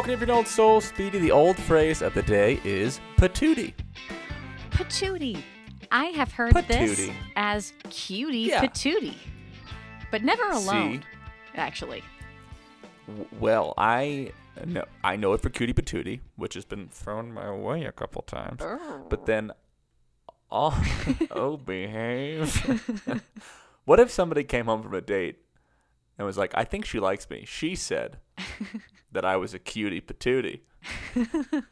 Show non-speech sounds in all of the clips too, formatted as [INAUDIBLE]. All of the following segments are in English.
welcome to your old soul. Speedy, the old phrase of the day is patootie. Patootie. I have heard this as cutie Yeah. patootie, but never alone. See? Actually, Well, I know I know it for cutie patootie, which has been thrown my way a couple times. But then, oh, [LAUGHS] oh, [LAUGHS] behave. [LAUGHS] what if somebody came home from a date and was like, "I think she likes me." She said [LAUGHS] that I was a cutie patootie. [LAUGHS]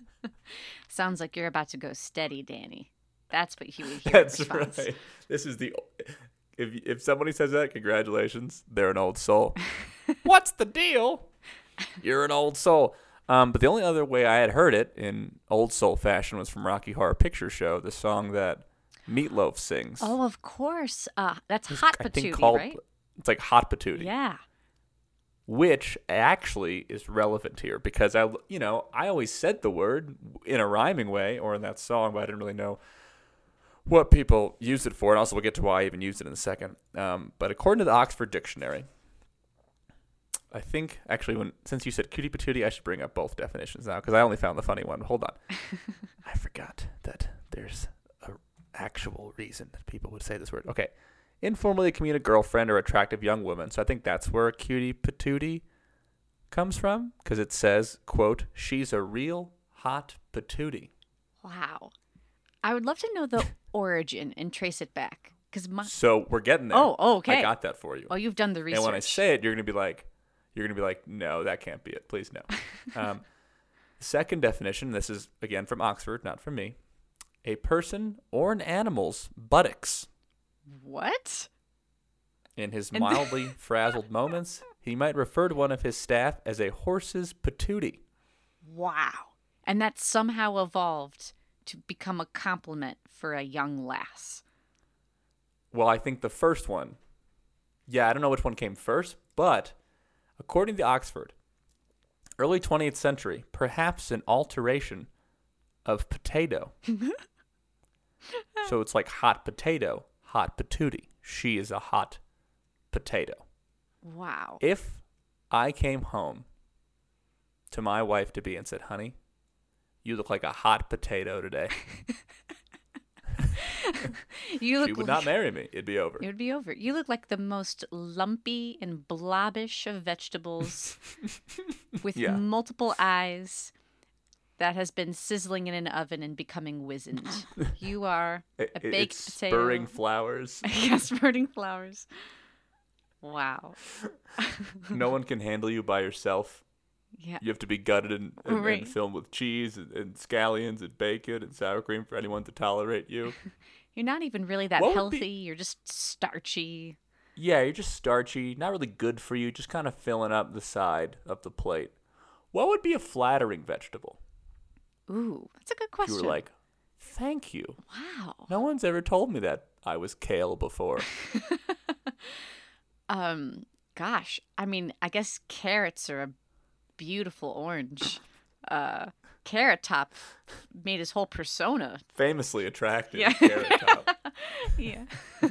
sounds like you're about to go steady, Danny. That's what you would hear. That's response. right. This is the. If if somebody says that, congratulations, they're an old soul. [LAUGHS] What's the deal? You're an old soul. Um, but the only other way I had heard it in old soul fashion was from Rocky Horror Picture Show, the song that Meatloaf sings. Oh, of course. Uh, that's It's, hot patootie, called right? it's like hot patootie, Yeah. Which actually is relevant here because I, you know, I always said the word in a rhyming way or in that song, but I didn't really know what people use it for, and also we'll get to why I even used it in a second. Um, but according to the Oxford Dictionary, I think actually when since you said cutie patootie, I should bring up both definitions now because I only found the funny one. Hold on, [LAUGHS] I forgot that there's a actual reason that people would say this word. Okay, informally commute a girlfriend or attractive young woman. So I think that's where a cutie patootie comes from because it says, "quote She's a real hot patootie." Wow. I would love to know the [LAUGHS] origin and trace it back. Because my. So we're getting there. Oh, oh, okay. I got that for you. Oh, you've done the research. And when I say it, you're gonna be like, you're gonna be like, no, that can't be it. Please no. [LAUGHS] um, second definition. This is again from Oxford, not from me. A person or an animal's buttocks. What? In his mildly [LAUGHS] frazzled moments, he might refer to one of his staff as a horse's patootie. Wow. And that somehow evolved to become a compliment for a young lass. Well, I think the first one. Yeah, I don't know which one came first, but according to Oxford, early 20th century, perhaps an alteration of potato. [LAUGHS] so it's like hot potato, hot patootie. She is a hot potato. Wow. If I came home to my wife to be and said, "Honey, you look like a hot potato today," [LAUGHS] You look she would not marry me. It'd be over. It would be over. You look like the most lumpy and blobbish of vegetables [LAUGHS] with Yeah. multiple eyes that has been sizzling in an oven and becoming wizened. [LAUGHS] You are a it- baked it's potato. spurring flowers. [LAUGHS] yes, spurting flowers. Wow. no one can handle you by yourself. Yeah. You have to be gutted and, and, Right. and filled with cheese and, and scallions and bacon and sour cream for anyone to tolerate you. [LAUGHS] You're not even really that healthy. be- You're just starchy. yeah, you're just starchy, not really good for you, just kind of filling up the side of the plate. What would be a flattering vegetable? Ooh, that's a good question. you were like, thank you. wow. No one's ever told me that I was kale before. [LAUGHS] Um, gosh, I mean, I guess carrots are a beautiful orange. Uh, Carrot Top made his whole persona. Famously attractive. Yeah. Carrot Top. [LAUGHS] Yeah. [LAUGHS]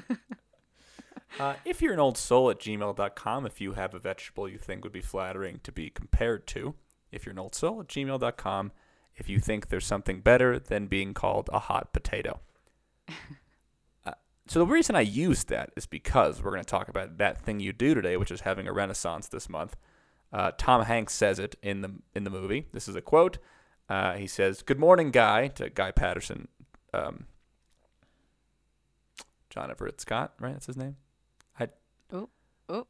Uh, if you're an old soul at gmail.com, if you have a vegetable you think would be flattering to be compared to, if you're an old soul at gmail.com, if you think there's something better than being called a hot potato. [LAUGHS] uh, so the reason I used that is because we're going to talk about that thing you do today, which is having a renaissance this month. Uh, Tom Hanks says it in the in the movie. This is a quote. Uh, he says, "Good morning, Guy," to Guy Patterson. Um, John Everett Scott, right? That's his name. I. Oh, oh.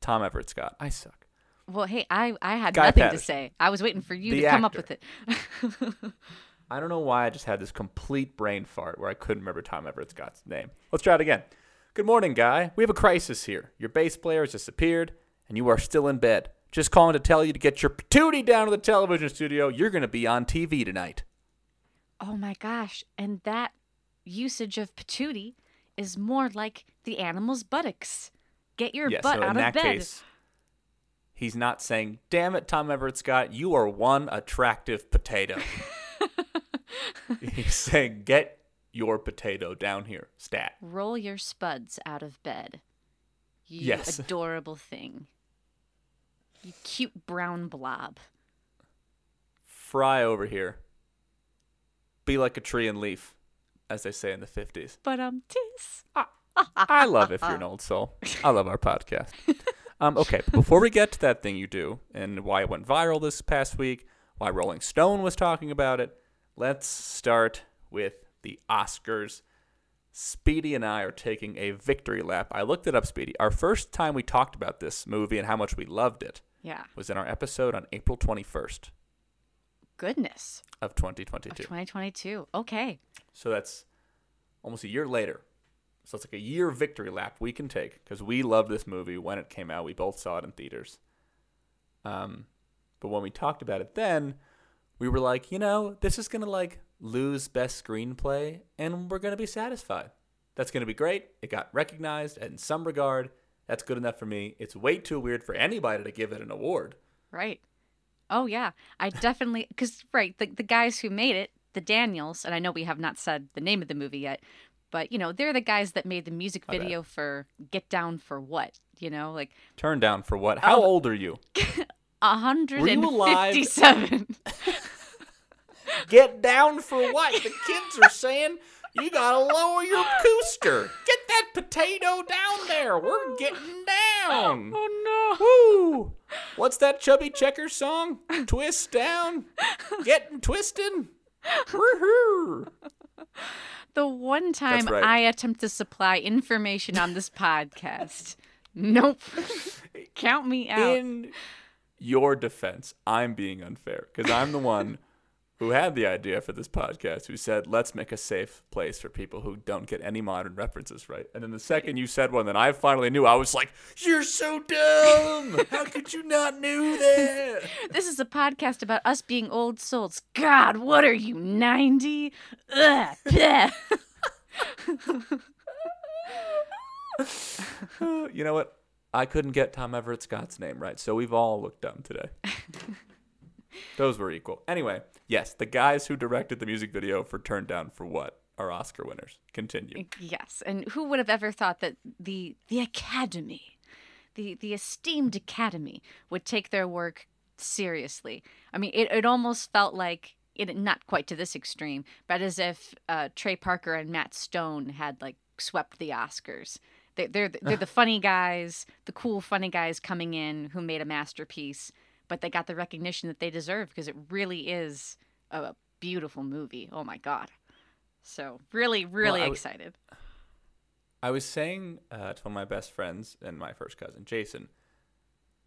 Tom Everett Scott. I suck. Well, hey, I I had Guy nothing Patterson. to say. I was waiting for you The to come up with it. [LAUGHS] I don't know why I just had this complete brain fart where I couldn't remember Tom Everett Scott's name. Let's try it again. Good morning, guy. We have a crisis here. Your bass player has disappeared, and you are still in bed. Just calling to tell you to get your patootie down to the television studio. You're going to be on TV tonight. oh my gosh! And that usage of patootie is more like the animal's buttocks. Get your yes, butt so out of bed. case, he's not saying, damn it, Tom Everett Scott, you are one attractive potato. [LAUGHS] he's saying, get your potato down here, stat. Roll your spuds out of bed. You Yes. adorable thing. You cute brown blob. fry over here. Be like a tree and leaf, as they say in the 50s. But um, tis. I love if you're an old soul. I love our [LAUGHS] podcast. Um, okay, before we get to that thing you do and why it went viral this past week, why Rolling Stone was talking about it, let's start with the Oscars. Speedy and I are taking a victory lap. I looked it up, Speedy. Our first time we talked about this movie and how much we loved it Yeah. was in our episode on April 21st Goodness. of Of 2022. 2022. Okay. So that's almost a year later. So it's like a year victory lap we can take because we loved this movie when it came out. We both saw it in theaters. Um, but when we talked about it then, we were like, you know, this is gonna like lose best screenplay, and we're gonna be satisfied. That's gonna be great. It got recognized in some regard. That's good enough for me. It's way too weird for anybody to give it an award. Right. Oh yeah. I definitely because right the the guys who made it, the Daniels, and I know we have not said the name of the movie yet, but you know they're the guys that made the music video for "Get Down for What." You know, like Turn down for what? How Oh. old are you? [LAUGHS] a hundred and fifty-seven. [LAUGHS] Get down for what? The kids are saying you gotta lower your cooster. Get that potato down there. We're getting down. oh no. Woo! What's that chubby checker song? Twist down. Getting twisted. Woohoo! The one time right. I attempt to supply information on this podcast, nope. [LAUGHS] Count me out. In your defense, I'm being unfair because I'm the one who had the idea for this podcast who said, let's make a safe place for people who don't get any modern references right. And then the second you said one, then I finally knew. I was like, you're so dumb. How could you not know that? [LAUGHS] This is a podcast about us being old souls. God, what are you, 90? Ugh, [LAUGHS] you know what? I couldn't get Tom Everett Scott's name right, so we've all looked dumb today. [LAUGHS] Those were equal. Anyway, yes, the guys who directed the music video for Turn Down for What are Oscar winners. Continue. yes, and who would have ever thought that the the Academy, the the esteemed Academy, would take their work seriously? I mean, it, it almost felt like it not quite to this extreme, but as if uh, Trey Parker and Matt Stone had like swept the Oscars. They, they're they're the funny guys, the cool funny guys coming in who made a masterpiece, but they got the recognition that they deserve because it really is a beautiful movie. Oh my god! So really, really I w- excited. I was saying uh, to one of my best friends and my first cousin, Jason,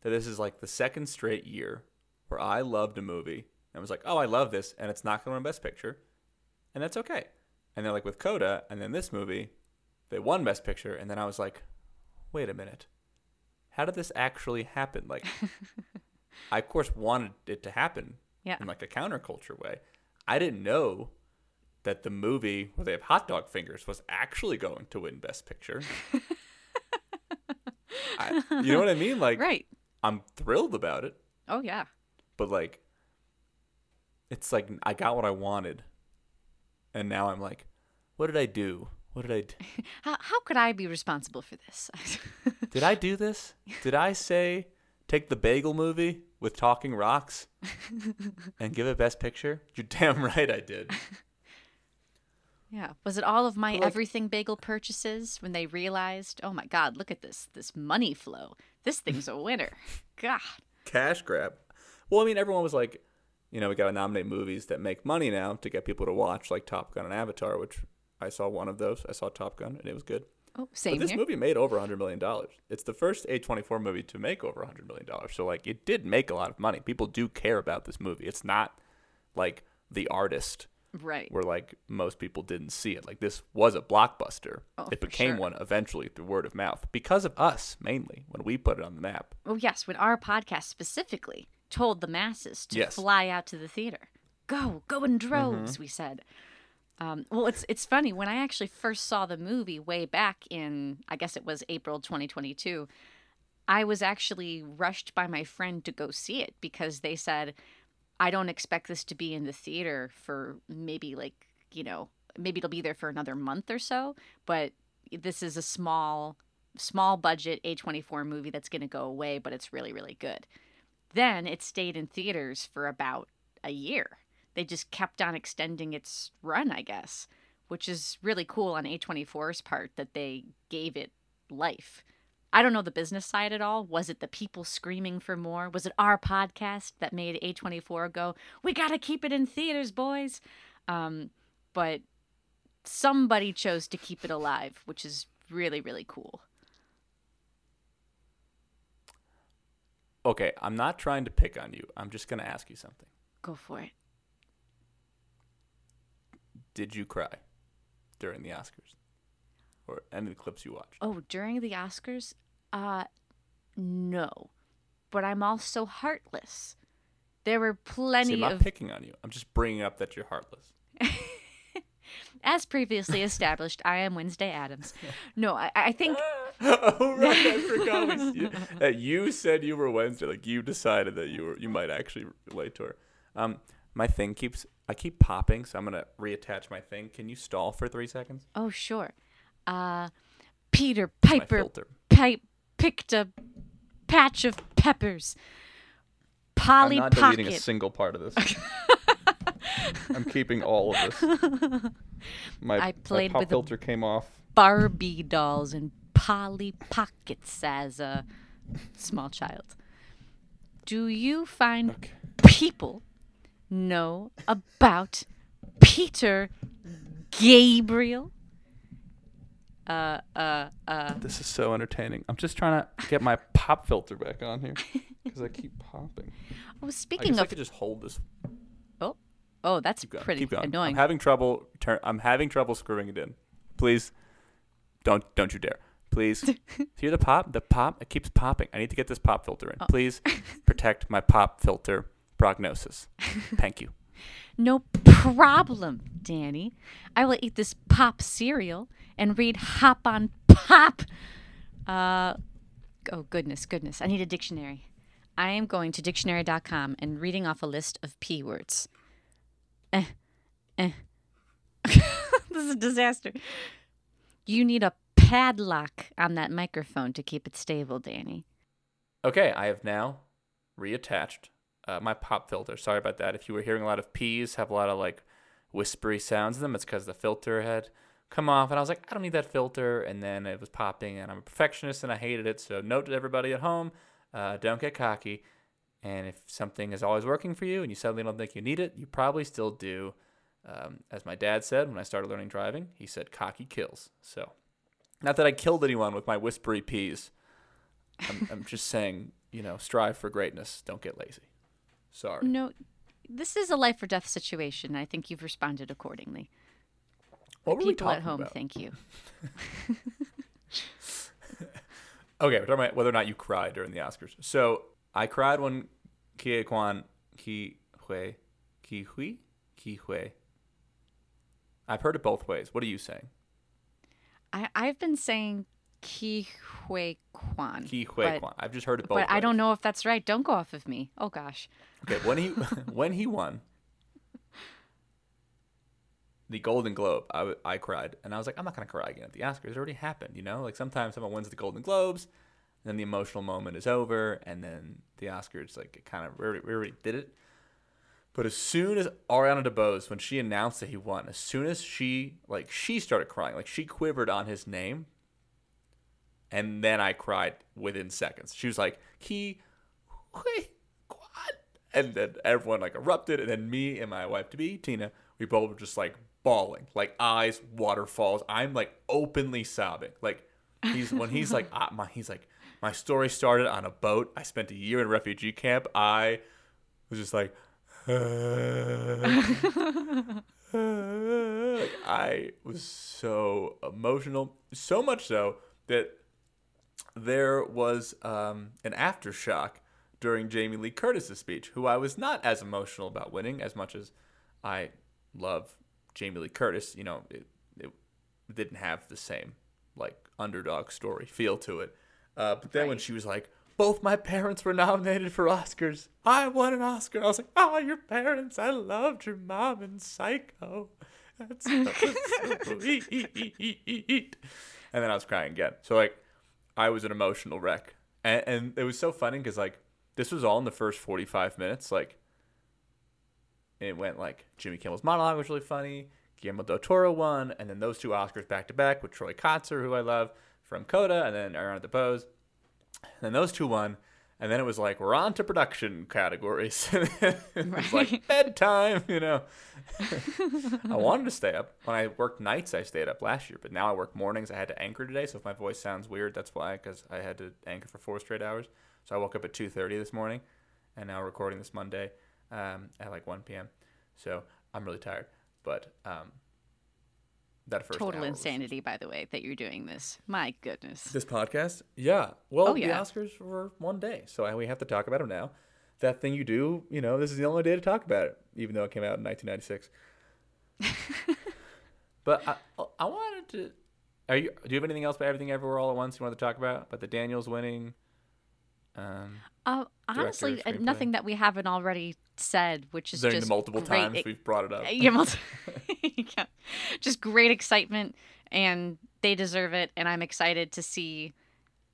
that this is like the second straight year where I loved a movie and was like, oh, I love this, and it's not going to win Best Picture, and that's okay. And then like with Coda, and then this movie, they won Best Picture, and then I was like, wait a minute, how did this actually happen? Like, [LAUGHS] I of course wanted it to happen Yeah. in like a counterculture way. I didn't know that the movie where they have hot dog fingers was actually going to win Best Picture. I, you know what I mean? [LAUGHS] Like, Right. I'm thrilled about it, Oh yeah. but like, it's like I got what I wanted, and now I'm like, what did I do? What did I do? [LAUGHS] How how could I be responsible for this? [LAUGHS] Did I do this? Did I say take the bagel movie with talking rocks [LAUGHS] and give it Best Picture? You're damn right I did. [LAUGHS] yeah. Was it all of my like- everything bagel purchases when they realized, oh my god, look at this this money flow. This thing's a winner. [LAUGHS] God. cash grab. Well, I mean, everyone was like, you know, we got to nominate movies that make money now to get people to watch, like Top Gun and Avatar, which I saw one of those. I saw Top Gun, and it was good. Oh, But this here. movie made over $100 million. It's the first A24 movie to make over $100 million. So, like, it did make a lot of money. People do care about this movie. It's not like The Artist, Right. where, like, most people didn't see it. Like, this was a blockbuster. Oh, it became sure. one eventually through word of mouth because of us, mainly, when we put it on the map. Oh yes, when our podcast specifically told the masses to Yes. fly out to the theater. Go, go in droves, mm-hmm. we said. Um, well, it's it's funny when I actually first saw the movie way back in I guess it was April 2022. I was actually rushed by my friend to go see it because they said I don't expect this to be in the theater for maybe like you know maybe it'll be there for another month or so, but this is a small small budget A24 movie that's going to go away, but it's really really good. Then it stayed in theaters for about a year. They just kept on extending its run, I guess, which is really cool on A24's part that they gave it life. I don't know the business side at all. Was it the people screaming for more? Was it our podcast that made A24 go, we got to keep it in theaters, boys? Um, but somebody chose to keep it alive, which is really, really cool. Okay, I'm not trying to pick on you. I'm just going to ask you something. Go for it. Did you cry during the Oscars? Or any of the clips you watched? Oh, during the Oscars? Uh, no. But I'm also heartless. There were plenty See, I'm not of picking on you. I'm just bringing up that you're heartless. [LAUGHS] As previously established, I am Wednesday Addams. [LAUGHS] No, I, I think [LAUGHS] oh right, I forgot. We, you, that you said you were Wednesday. Like you decided that you were you might actually relate to her. Um, my thing keeps I keep popping, so I'm gonna reattach my thing. Can you stall for three seconds? Oh, sure. Uh, Peter Piper pipe, picked a patch of peppers. Polly I'm not deleting a single part of this. [LAUGHS] I'm keeping all of this. [LAUGHS] My, I played my pop with a- filter came off. Barbie dolls and Polly Pockets as a small child. Do you find Okay. people know about Peter Gabriel? Uh, uh, uh. This is so entertaining. I'm just trying to get my pop filter back on here because I keep popping. [LAUGHS] Oh, I speaking of, I could just hold this. oh, oh, that's Keep going. pretty keep going. annoying. I'm having trouble. Turn. I'm having trouble screwing it in. Please, don't don't you dare. Please, [LAUGHS] hear the pop. The pop. It keeps popping. I need to get this pop filter in. Oh. Please protect my pop filter prognosis. Thank you. [LAUGHS] No problem, Danny. I will eat this pop cereal and read Hop on Pop. Uh, oh, goodness, goodness. I need a dictionary. I am going to dictionary.com and reading off a list of P words. Eh, eh. [LAUGHS] this is a disaster. You need a padlock on that microphone to keep it stable, Danny. Okay, I have now reattached uh, my pop filter. Sorry about that. If you were hearing a lot of P's, have a lot of like whispery sounds in them, it's because the filter had come off. And I was like, I don't need that filter. And then it was popping, and I'm a perfectionist and I hated it. So, note to everybody at home uh, don't get cocky. And if something is always working for you and you suddenly don't think you need it, you probably still do. Um, as my dad said when I started learning driving, he said, cocky kills. So, not that I killed anyone with my whispery P's. I'm, I'm just saying, you know, strive for greatness. Don't get lazy. Sorry. No, this is a life or death situation. I think you've responded accordingly. What were we People at talking home, about? thank you. [LAUGHS] Okay, we're talking about whether or not you cried during the Oscars. So I cried when Kie Kwan Ki Hui Ki Hui Ki Hui. I've heard it both ways. What are you saying? I, I've been saying Ki Hui Kwan. Ki Hui but, Kwan. I've just heard it both. But I don't know if that's right. Don't go off of me. Oh gosh. Okay, when he [LAUGHS] when he won the Golden Globe, I, I cried, and I was like, I'm not gonna cry again at the Oscars. It already happened, you know. Like sometimes someone wins the Golden Globes, and then the emotional moment is over, and then the Oscars like it kind of we already, we already did it. But as soon as Ariana DeBose, when she announced that he won, as soon as she like she started crying, like she quivered on his name, and then I cried within seconds. She was like, "He, wait, what?" And then everyone like erupted, and then me and my wife to be Tina, we both were just like bawling, like eyes waterfalls. I'm like openly sobbing. Like he's when he's like, [LAUGHS] ah, my, he's like, my story started on a boat. I spent a year in a refugee camp. I was just like. [LAUGHS] Like, I was so emotional, so much so that there was um, an aftershock during Jamie Lee Curtis's speech, who I was not as emotional about winning as much as I love Jamie Lee Curtis. You know, it, it didn't have the same like underdog story feel to it. Uh, but then when she was like, both my parents were nominated for Oscars. I won an Oscar. I was like, oh, your parents. I loved your mom in Psycho. That's so [LAUGHS] sweet. And then I was crying again. So, like, I was an emotional wreck. And, and it was so funny because, like, this was all in the first 45 minutes. Like, it went like Jimmy Kimmel's monologue was really funny. Guillermo del Toro won, and then those two Oscars back to back with Troy Kotsur, who I love from Coda, and then the Pose. And then those two won, and then it was like we're on to production categories. [LAUGHS] it was like bedtime, you know. [LAUGHS] I wanted to stay up. When I worked nights, I stayed up last year, but now I work mornings. I had to anchor today, so if my voice sounds weird, that's why, because I had to anchor for four straight hours. So I woke up at 2:30 this morning, and now recording this Monday um, at like 1 p.m. So I'm really tired, but um, that first Total hour was- insanity, by the way, that you're doing this. My goodness. This podcast, yeah. Well, Oh, the. Oscars were one day, so we have to talk about them now. That thing you do, you know, this is the only day to talk about it, even though it came out in 1996. [LAUGHS] but I, I wanted to. Are you? Do you have anything else about everything everywhere all at once you want to talk about? About the Daniels winning? Um, Uh, honestly, uh, nothing that we haven't already said, which is during just the multiple great times we've brought it up. [LAUGHS] yeah, multi- [LAUGHS] [LAUGHS] yeah. just great excitement, and they deserve it. And I'm excited to see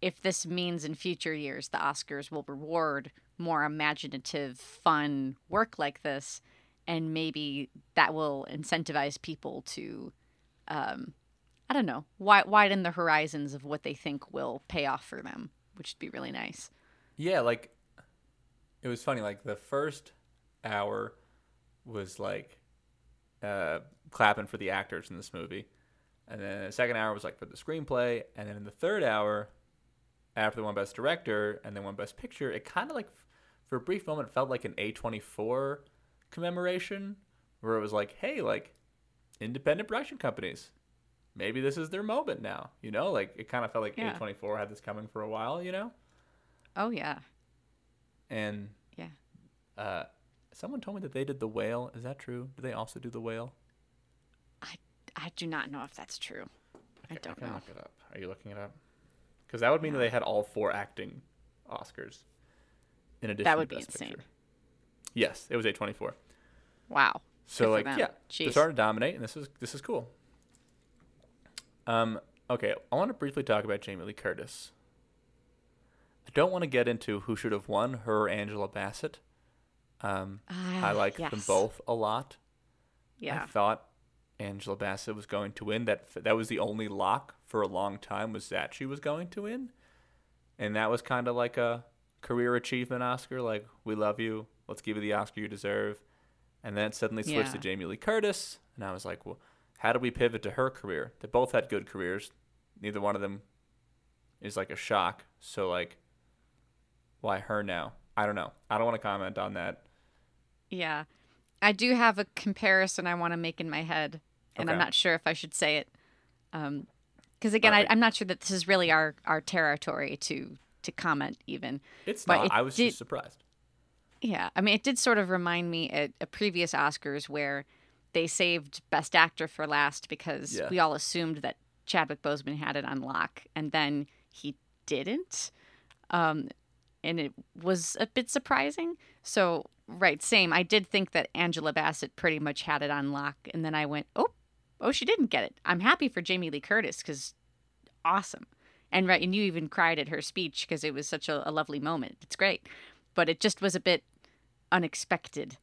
if this means in future years the Oscars will reward more imaginative, fun work like this, and maybe that will incentivize people to, um, I don't know, widen the horizons of what they think will pay off for them, which would be really nice. Yeah, like it was funny. Like the first hour was like uh, clapping for the actors in this movie, and then the second hour was like for the screenplay, and then in the third hour, after the one Best Director and then one Best Picture, it kind of like for a brief moment felt like an A twenty four commemoration, where it was like, hey, like independent production companies. Maybe this is their moment now, you know. Like it kind of felt like Yeah. A twenty four had this coming for a while, you know. Oh yeah, And yeah. uh, someone told me that they did the whale. Is that true? Do they also do the whale? I I do not know if that's true. I don't can know. look it up. Are you looking it up? Because that would mean that they had all four acting Oscars. In addition, that would be insane. Picture. Yes, it was A twenty four. Wow. So like yeah, they Jeez. started to dominate, and this is this is cool. Um. Okay, I want to briefly talk about Jamie Lee Curtis. I don't want to get into who should have won, her or Angela Bassett. Um, I Ah, like them both a lot. Yeah. I thought Angela Bassett was going to win. That that was the only lock for a long time was that she was going to win, and that was kind of like a career achievement Oscar. Like we love you, let's give you the Oscar you deserve. And then it suddenly switched to Jamie Lee Curtis, and I was like, well, how do we pivot to her career? They both had good careers. Neither one of them is like a shock. So like, why her now? I don't know. I don't want to comment on that. Yeah. I do have a comparison I want to make in my head, and I'm not sure if I should say it. Because again, I, I'm not sure that this is really our, our territory to to comment even. It's But not. it I was did- just surprised. Yeah, I mean, it did sort of remind me at a previous Oscars where they saved Best Actor for last because Yeah. we all assumed that Chadwick Boseman had it on lock, and then he didn't, um, and it was a bit surprising. So, right, same. I did think that Angela Bassett pretty much had it on lock, and then I went, oh, oh, she didn't get it. I'm happy for Jamie Lee Curtis because awesome. And right, and you even cried at her speech because it was such a, a lovely moment. It's great, but it just was a bit unexpected.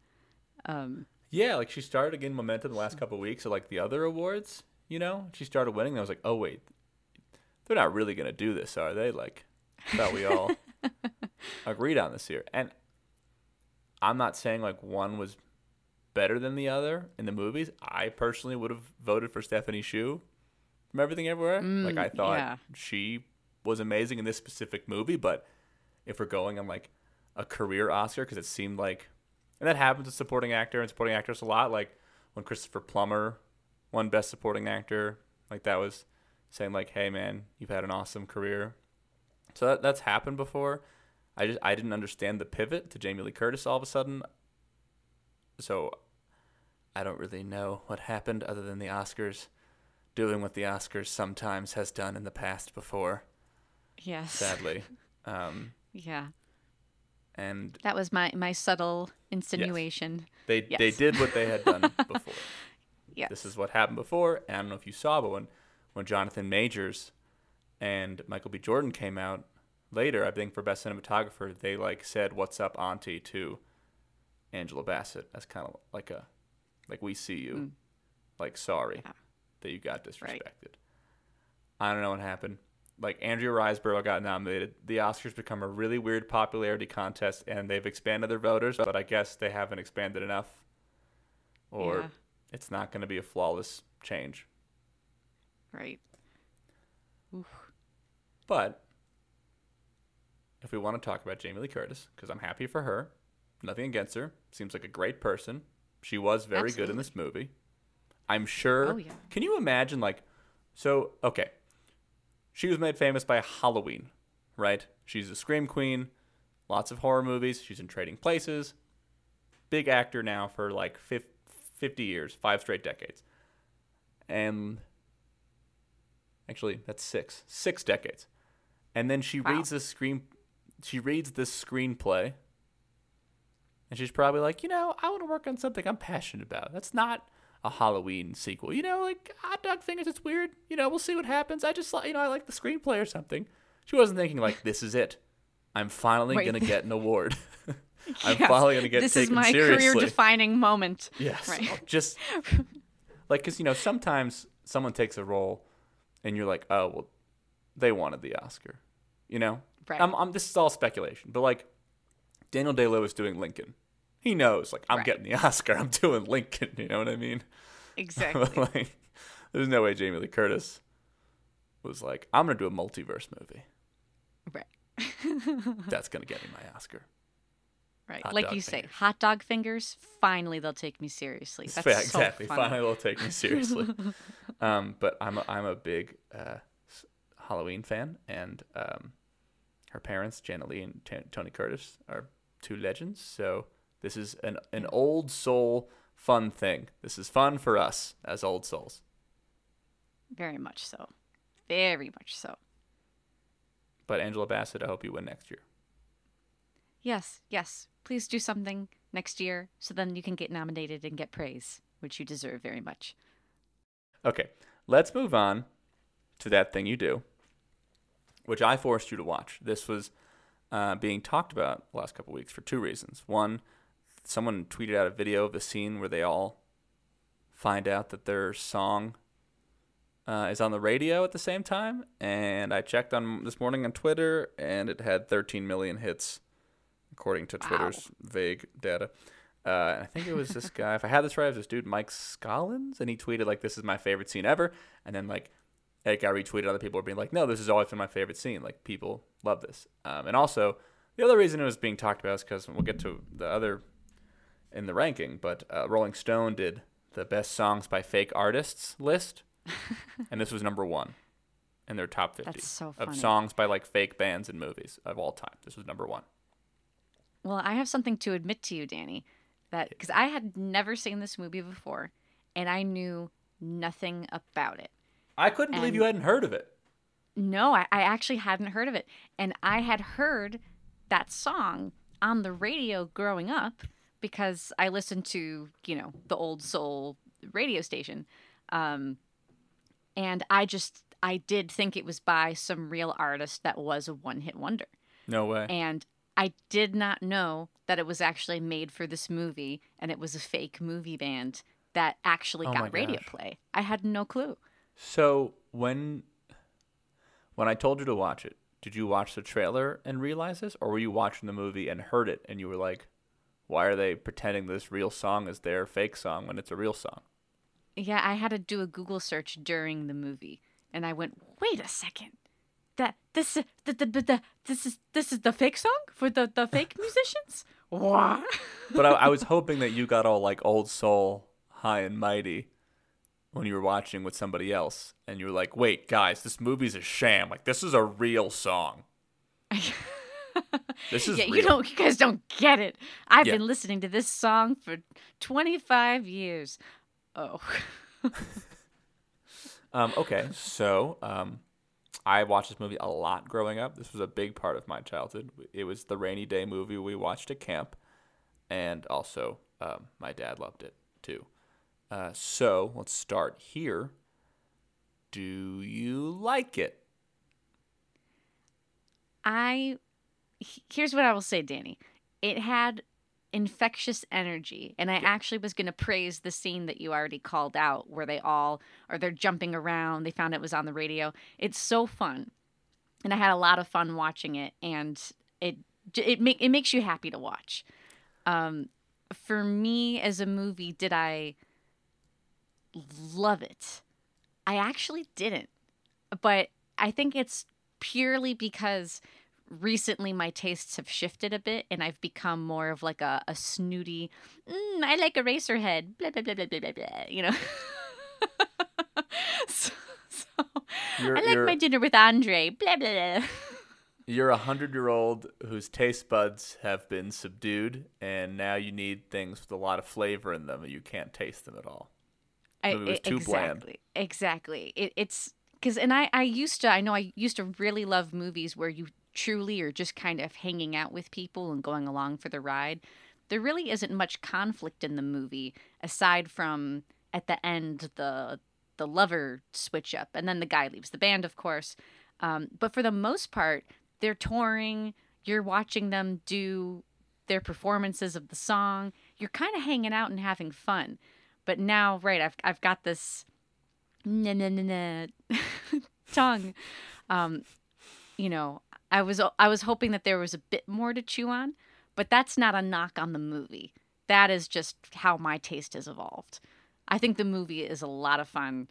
Um, Yeah, like she started to gain momentum the last couple of weeks of like the other awards. You know, she started winning. And I was like, oh wait, they're not really gonna do this, are they? Like, I thought we all [LAUGHS] agreed on this here. And I'm not saying like one was better than the other in the movies. I personally would have voted for Stephanie Hsu from Everything Everywhere. Mm, like I thought yeah. she was amazing in this specific movie, but if we're going on like a career Oscar, because it seemed like, and that happens with supporting actor and supporting actress a lot. Like when Christopher Plummer won Best Supporting Actor, like that was saying like, "Hey man, you've had an awesome career." So that that's happened before. I just I didn't understand the pivot to Jamie Lee Curtis all of a sudden. So I don't really know what happened other than the Oscars doing what the Oscars sometimes has done in the past before, yes. sadly. [LAUGHS] um, Yeah. and That was my, my subtle insinuation. they they Yes. did what they had done [LAUGHS] before. Yes. This is what happened before. And I don't know if you saw, but when when Jonathan Majors and Michael B. Jordan came out later, I think for best cinematographer, they like said "What's up, Auntie" to Angela Bassett as kind of like a like we see you, Mm. like sorry Yeah. that you got disrespected. Right. I don't know what happened. Like Andrea Riseborough got nominated. The Oscars become a really weird popularity contest, and they've expanded their voters, but I guess they haven't expanded enough, or Yeah. it's not going to be a flawless change. Right. Oof. But if we want to talk about Jamie Lee Curtis, because I'm happy for her, nothing against her, seems like a great person. She was very good in this movie. I'm sure. Oh, yeah. Can you imagine, like, so, okay. She was made famous by Halloween, right? She's a Scream Queen, lots of horror movies. She's in Trading Places. Big actor now for like 50 years, five straight decades. And actually, that's six, six decades. And then she Wow. reads this screen, she reads this screenplay, and she's probably like, you know, I want to work on something I'm passionate about. That's not a Halloween sequel. You know, like hot dog fingers. It's weird. You know, we'll see what happens. I just, you know, I like the screenplay or something. She wasn't thinking like, this is it. I'm finally Right. gonna get an award. [LAUGHS] I'm Yes. finally gonna get This taken is my career-defining moment. Yes. Right. Oh, just [LAUGHS] like, because, you know, sometimes someone takes a role and you're like, oh, well, they wanted the Oscar. You know? Right. I'm, I'm, this is all speculation. But, like, Daniel Day Lewis doing Lincoln. He knows, like, I'm Right. getting the [LAUGHS] Oscar. I'm doing Lincoln. You know what I mean? Exactly. [LAUGHS] like, there's no way Jamie Lee Curtis was like, I'm going to do a multiverse movie. right. [LAUGHS] That's going to get me my Oscar. Right. Hot like you say, hot dog fingers. Finally, they'll take me seriously. That's Yeah, so exactly. funny. Finally, they'll take me seriously. um, but I'm a, I'm a big uh, Halloween fan, and um, her parents, Janet Leigh and T- Tony Curtis, are two legends. So this is an an old soul fun thing. This is fun for us as old souls. Very much so. Very much so. But Angela Bassett, I hope you win next year. Yes, yes. Please do something next year so then you can get nominated and get praise, which you deserve very much. Okay, let's move on to that thing you do, which I forced you to watch. This was uh, being talked about the last couple weeks for two reasons. One, someone tweeted out a video of the scene where they all find out that their song uh, is on the radio at the same time, and I checked on this morning on Twitter, and it had 13 million hits, according to Wow. Twitter's vague data. Uh, and I think it was this [LAUGHS] guy. If I had this right, it was this dude Mike Scollins, and he tweeted like, "This is my favorite scene ever," and then like it got retweeted. Other people were being like, "No, this has always been my favorite scene. Like people love this." Um, and also, the other reason it was being talked about is because we'll get to the other in the ranking, but uh, Rolling Stone did the best songs by fake artists list, [LAUGHS] and this was number one in their top fifty so of songs by like fake bands and movies of all time. This was number one. Well, I have something to admit to you, Danny, that because I had never seen this movie before and I knew nothing about it. I couldn't believe And- you hadn't heard of it. No, I, I actually hadn't heard of it. And I had heard that song on the radio growing up because I listened to, you know, the old soul radio station. Um, and I just, I did think it was by some real artist that was a one hit wonder. No way. And I did not know that it was actually made for this movie and it was a fake movie band that actually Oh got radio play. I had no clue. So when when I told you to watch it, did you watch the trailer and realize this, or were you watching the movie and heard it and you were like, "Why are they pretending this real song is their fake song when it's a real song?" Yeah, I had to do a Google search during the movie, and I went, "Wait a second, that this is the, the, the, the this is this is the fake song for the the fake [LAUGHS] musicians? What?" But I, I was [LAUGHS] hoping that you got all like old soul, high and mighty when you were watching with somebody else, and you were like, "Wait, guys, this movie's a sham. Like this is a real song. [LAUGHS] This is yeah, real." you don't, you guys don't get it. I've Yeah. been listening to this song for twenty five years. Oh, [LAUGHS] Um, okay, so um, I watched this movie a lot growing up. This was a big part of my childhood. It was the rainy day movie we watched at camp, and also um, my dad loved it too. Uh, so let's start here. Do you like it? I here's what I will say, Danny. It had infectious energy. And I actually was going to praise the scene that you already called out where they all or they're jumping around. They found it was on the radio. It's so fun. And I had a lot of fun watching it and it it make it makes you happy to watch. Um for me as a movie, did I love it? I actually didn't. But I think it's purely because recently my tastes have shifted a bit and I've become more of like a, a snooty, mm, I like Eraserhead, blah, blah, blah, blah, blah, blah, blah, you know? [LAUGHS] so, so You're, I like you're, my dinner with Andre, blah, blah, blah. you're a hundred year old whose taste buds have been subdued, and now you need things with a lot of flavor in them, and you can't taste them at all. I, Movie was too bland. exactly, Exactly. It, it's because, and I, I used to, I know I used to really love movies where you truly are just kind of hanging out with people and going along for the ride. There really isn't much conflict in the movie aside from at the end the the lover switch up and then the guy leaves the band, of course. Um, but for the most part, they're touring. You're watching them do their performances of the song. You're kind of hanging out and having fun. But now, right, I've I've got this na na na na tongue. Um, you know, I was I was hoping that there was a bit more to chew on, but that's not a knock on the movie. That is just how my taste has evolved. I think the movie is a lot of fun,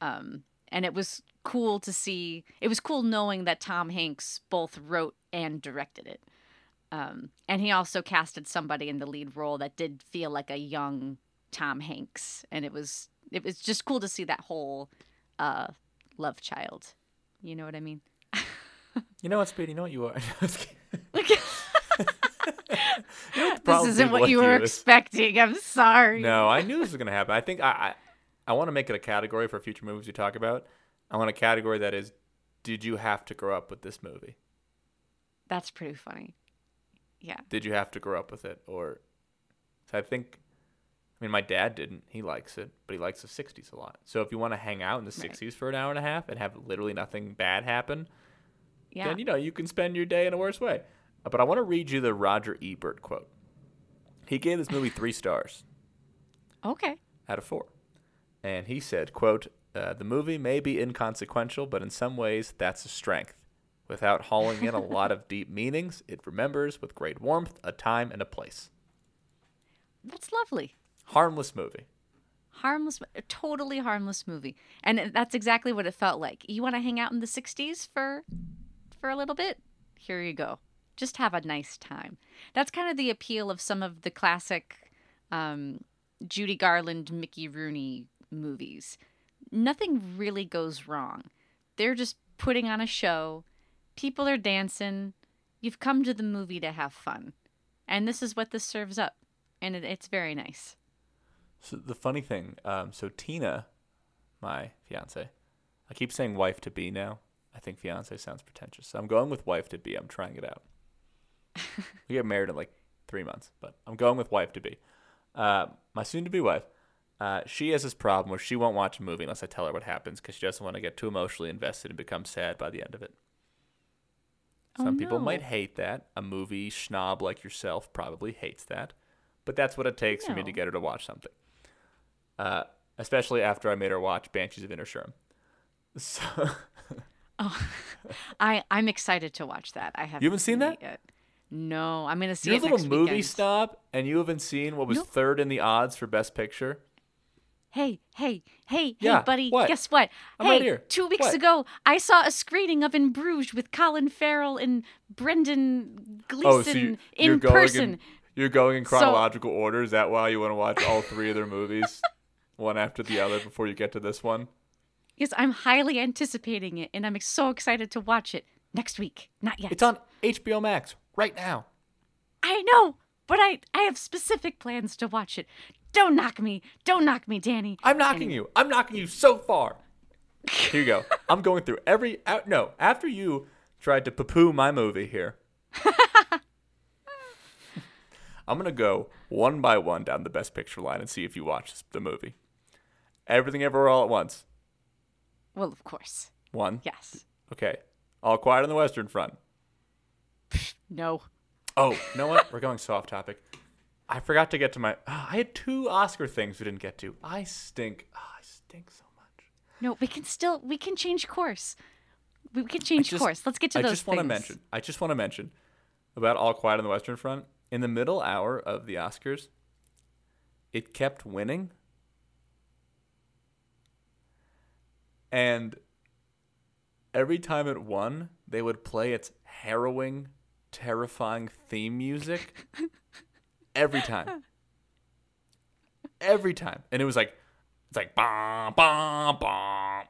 um, and it was cool to see. It was cool knowing that Tom Hanks both wrote and directed it. Um, and he also casted somebody in the lead role that did feel like a young Tom Hanks, and it was it was just cool to see that whole uh, love child. You know what I mean? You know what, Speedy? You know what you are. [LAUGHS] [LAUGHS] You know this isn't what you were is? expecting. I'm sorry. No, I knew this was gonna happen. I think I I, I want to make it a category for future movies we talk about. I want a category that is, did you have to grow up with this movie? That's pretty funny. Yeah. Did you have to grow up with it, or? So I think, I mean, my dad didn't. He likes it, but he likes the '60s a lot. So if you want to hang out in the Right. '60s for an hour and a half and have literally nothing bad happen, Yeah. then you know you can spend your day in a worse way. Uh, But I want to read you the Roger Ebert quote. He gave this movie three stars. Okay. out of four. And he said, quote, uh, the movie may be inconsequential, but in some ways that's a strength. Without hauling in a [LAUGHS] lot of deep meanings, it remembers with great warmth a time and a place. That's lovely. Harmless movie. Harmless, totally harmless movie, and that's exactly what it felt like. You want to hang out in the '60s for, for a little bit? Here you go. Just have a nice time. That's kind of the appeal of some of the classic, um, Judy Garland, Mickey Rooney movies. Nothing really goes wrong. They're just putting on a show. People are dancing. You've come to the movie to have fun, and this is what this serves up, and it, it's very nice. So the funny thing, um, so Tina, my fiance, I keep saying wife to be now. I think fiance sounds pretentious. So I'm going with wife to be. I'm trying it out. [LAUGHS] we get married in like three months, but I'm going with wife to be. Uh, my soon to be wife, uh, she has this problem where she won't watch a movie unless I tell her what happens because she doesn't want to get too emotionally invested and become sad by the end of it. Oh, Some people might hate that. A movie snob like yourself probably hates that. But that's what it takes for me to get her to watch something. Uh, especially after I made her watch Banshees of Inisherin. So, [LAUGHS] Oh, [LAUGHS] I I'm excited to watch that. I haven't. haven't seen it that? yet. No, I'm gonna see you're a little movie weekend. snob, and you haven't seen what was No. third in the odds for Best Picture. Hey, hey, hey, Yeah, hey, buddy! what? Guess what? I'm hey, right here. two weeks What? ago, I saw a screening of In Bruges with Colin Farrell and Brendan Gleeson Oh, so you, you're in going person. in you're going in So- chronological order. Is that why you want to watch all three of their movies, [LAUGHS] one after the other, before you get to this one? Yes, I'm highly anticipating it, and I'm so excited to watch it next week. Not yet. It's on HBO Max right now. I know, but I I have specific plans to watch it. Don't knock me. Don't knock me, Danny. I'm knocking you. I'm knocking you so far. Here you go. [LAUGHS] I'm going through every. Out, no, after you tried to poo-poo my movie here, [LAUGHS] I'm gonna go one by one down the best picture line and see if you watch the movie. Everything Everywhere All at Once. Well, of course. One. Yes. Okay. All Quiet on the Western Front. [LAUGHS] No. Oh, you know what? We're going so off topic. I forgot to get to my. ah, I had two Oscar things we didn't get to. I stink. Ah, I stink so much. No, we can still we can change course. We can change just- course. Let's get to I those I just want to mention. I just want to mention about All Quiet on the Western Front. In the middle hour of the Oscars, it kept winning, and every time it won, they would play its harrowing, terrifying theme music. [LAUGHS] every time. Every time, and it was like, it's like bom bom bom.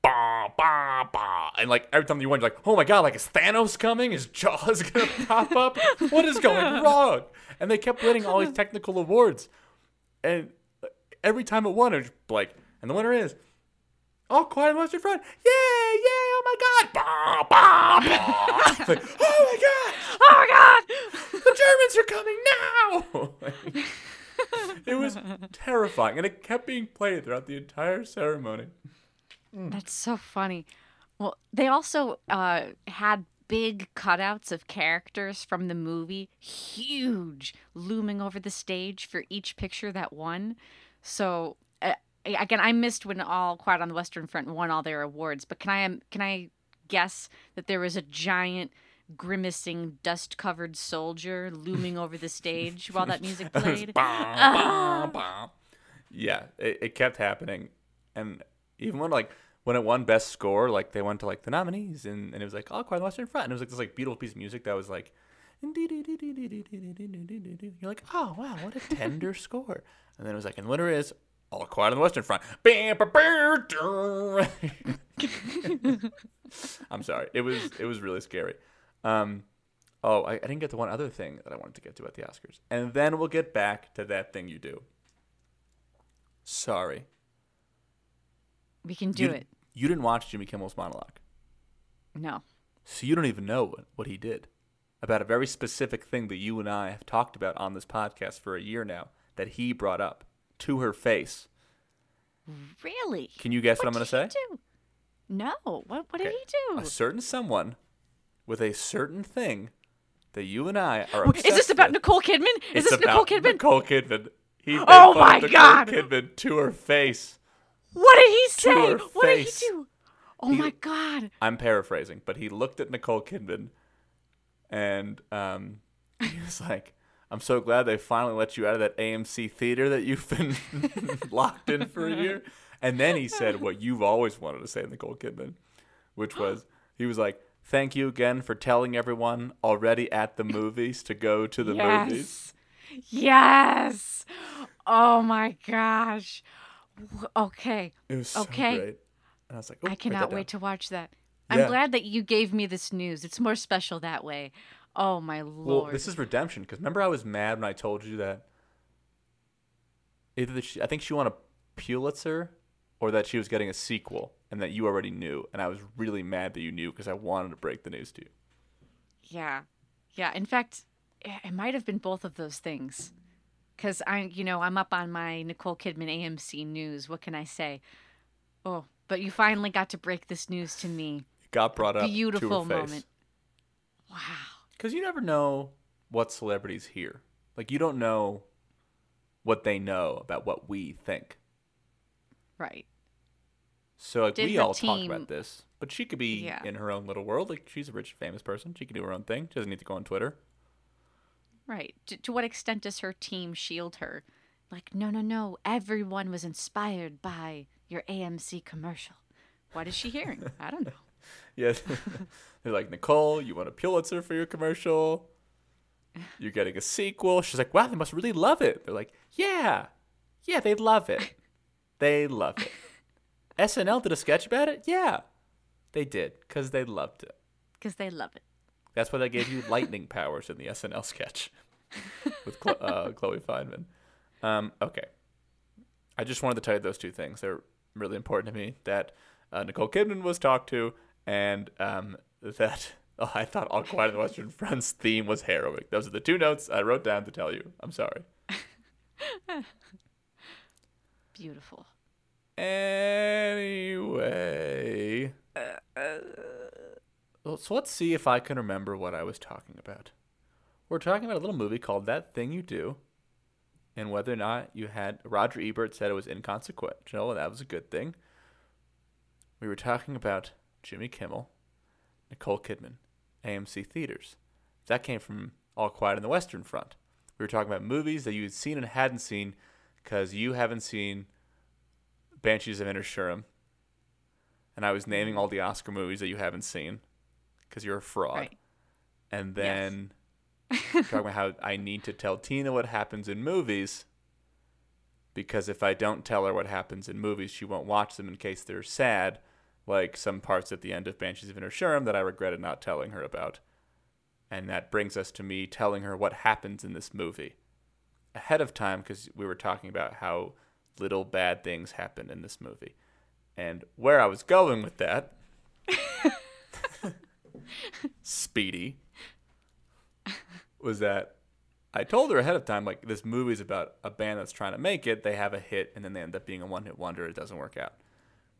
Bah, bah, bah. And like every time you went, you're like, oh my god, like is Thanos coming? Is Jaws [LAUGHS] gonna pop up? What is going [LAUGHS] wrong? And they kept winning all these technical awards. And every time it won, it was like, and the winner is All Quiet on the Western Front. Yay, yay, oh my god. Bah, bah, bah. Like, [LAUGHS] oh my god, Oh my god! the Germans are coming now. [LAUGHS] it was terrifying. And it kept being played throughout the entire ceremony. That's so funny. Well, they also uh, had big cutouts of characters from the movie, huge, looming over the stage for each picture that won. So uh, again, I missed when All Quiet on the Western Front won all their awards. But can I um, can I guess that there was a giant, grimacing, dust-covered soldier looming over the stage while that music [LAUGHS] played? Bom. [LAUGHS] Yeah, it, it kept happening, and even when like when it won best score, like they went to like the nominees, and, and it was like All Quiet on the Western Front, and it was like this like beautiful piece of music that was like. You're like, oh wow, what a tender score! And then it was like, and the winner is All Quiet on the Western Front. I'm sorry, it was it was really scary. Um, oh, I, I didn't get to one other thing that I wanted to get to at the Oscars, and then we'll get back to that thing you do. Sorry, we can do you, it. You didn't watch Jimmy Kimmel's monologue, No. so you don't even know what, what he did about a very specific thing that you and I have talked about on this podcast for a year now that he brought up to her face. Really? Can you guess what, I'm going to say? What do? No. What What did he do? A certain someone with a certain thing that you and I are obsessed Is this about with. Nicole Kidman? Is It's this Nicole Kidman? Nicole Kidman. He Oh my Nicole God. Kidman to her face. What did he say? her What did face. he do? Oh He- my god. I'm paraphrasing, but he looked at Nicole Kidman and um, [LAUGHS] he was like, I'm so glad they finally let you out of that AMC theater that you've [LAUGHS] been [LAUGHS] locked in for a year. And then he said what you've always wanted to say, Nicole Kidman, which [GASPS] was, he was like, Thank you again for telling everyone already at the movies to go to the movies. yes. Yes. Oh my gosh. Okay. It was so Okay. great. And I was like, "Oh, I cannot wait to watch that. I'm Yeah. glad that you gave me this news. It's more special that way. Oh my lord. Well, this is redemption because remember I was mad when I told you that either she, I think she won a Pulitzer or that she was getting a sequel and that you already knew, and I was really mad that you knew because I wanted to break the news to you. Yeah. Yeah. In fact, it might have been both of those things. Because I, you know, I'm up on my Nicole Kidman AMC news. What can I say? Oh, but you finally got to break this news to me. Got brought up Beautiful to her moment. Wow. because you never know what celebrities hear. Like you don't know what they know about what we think. Right. So like Did we all talk about this, but she could be Yeah. in her own little world. Like she's a rich, famous person. She can do her own thing. She doesn't need to go on Twitter. Right. To, to what extent does her team shield her? Like, no, no, no. Everyone was inspired by your AMC commercial. What is she hearing? I don't know. Yeah. [LAUGHS] They're like, Nicole, you want a Pulitzer for your commercial? You're getting a sequel. She's like, wow, they must really love it. They're like, yeah. Yeah, they love it. They love it. [LAUGHS] SNL did a sketch about it? Yeah. They did, because they loved it. Because they love it. That's why they gave you lightning [LAUGHS] powers in the SNL sketch with Chlo- uh, Chloe Fineman. Um, okay. I just wanted to tell you those two things. They're really important to me. That uh, Nicole Kidman was talked to, and um, that [LAUGHS] oh, I thought All Quiet on the Western Front's theme was heroic. Those are the two notes I wrote down to tell you. I'm sorry. [LAUGHS] Beautiful. Anyway. So let's see if I can remember what I was talking about. We're talking about a little movie called That Thing You Do, and whether or not you had Roger Ebert said it was inconsequential, and that was a good thing. We were talking about Jimmy Kimmel, Nicole Kidman, AMC theaters. That came from All Quiet on the Western Front. We were talking about movies that you had seen and hadn't seen because you haven't seen Banshees of Inisherin. And I was naming all the Oscar movies that you haven't seen because you're a fraud. Right. And then talking [LAUGHS] about how I need to tell Tina what happens in movies because if I don't tell her what happens in movies, she won't watch them in case they're sad, like some parts at the end of Banshees of Inisherin that I regretted not telling her about. And that brings us to me telling her what happens in this movie ahead of time because we were talking about how little bad things happen in this movie. And where I was going with that, [LAUGHS] Speedy, was that I told her ahead of time, like, this movie's about a band that's trying to make it. They have a hit, and then they end up being a one hit wonder. It doesn't work out.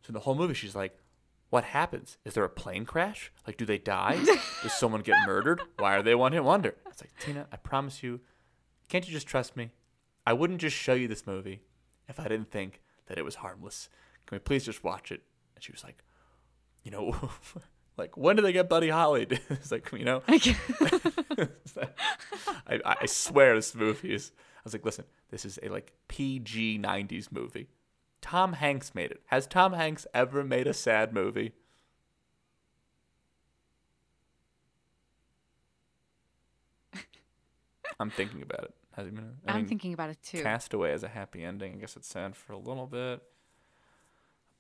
So the whole movie, she's like, what happens? Is there a plane crash? Like, do they die? [LAUGHS] Does someone get murdered? Why are they one hit wonder? I was like, Tina, I promise you, can't you just trust me? I wouldn't just show you this movie if I didn't think that it was harmless. Can we please just watch it? And she was like, you know, [LAUGHS] like when do they get Buddy Holly? [LAUGHS] it's like, you know, I, I swear this movie is. I was like, listen, this is a like PG '90s movie. Tom Hanks made it. Has Tom Hanks ever made a sad movie? [LAUGHS] I'm thinking about it. Has he been? I I'm mean, thinking about it too. Castaway has a happy ending. I guess it's sad for a little bit.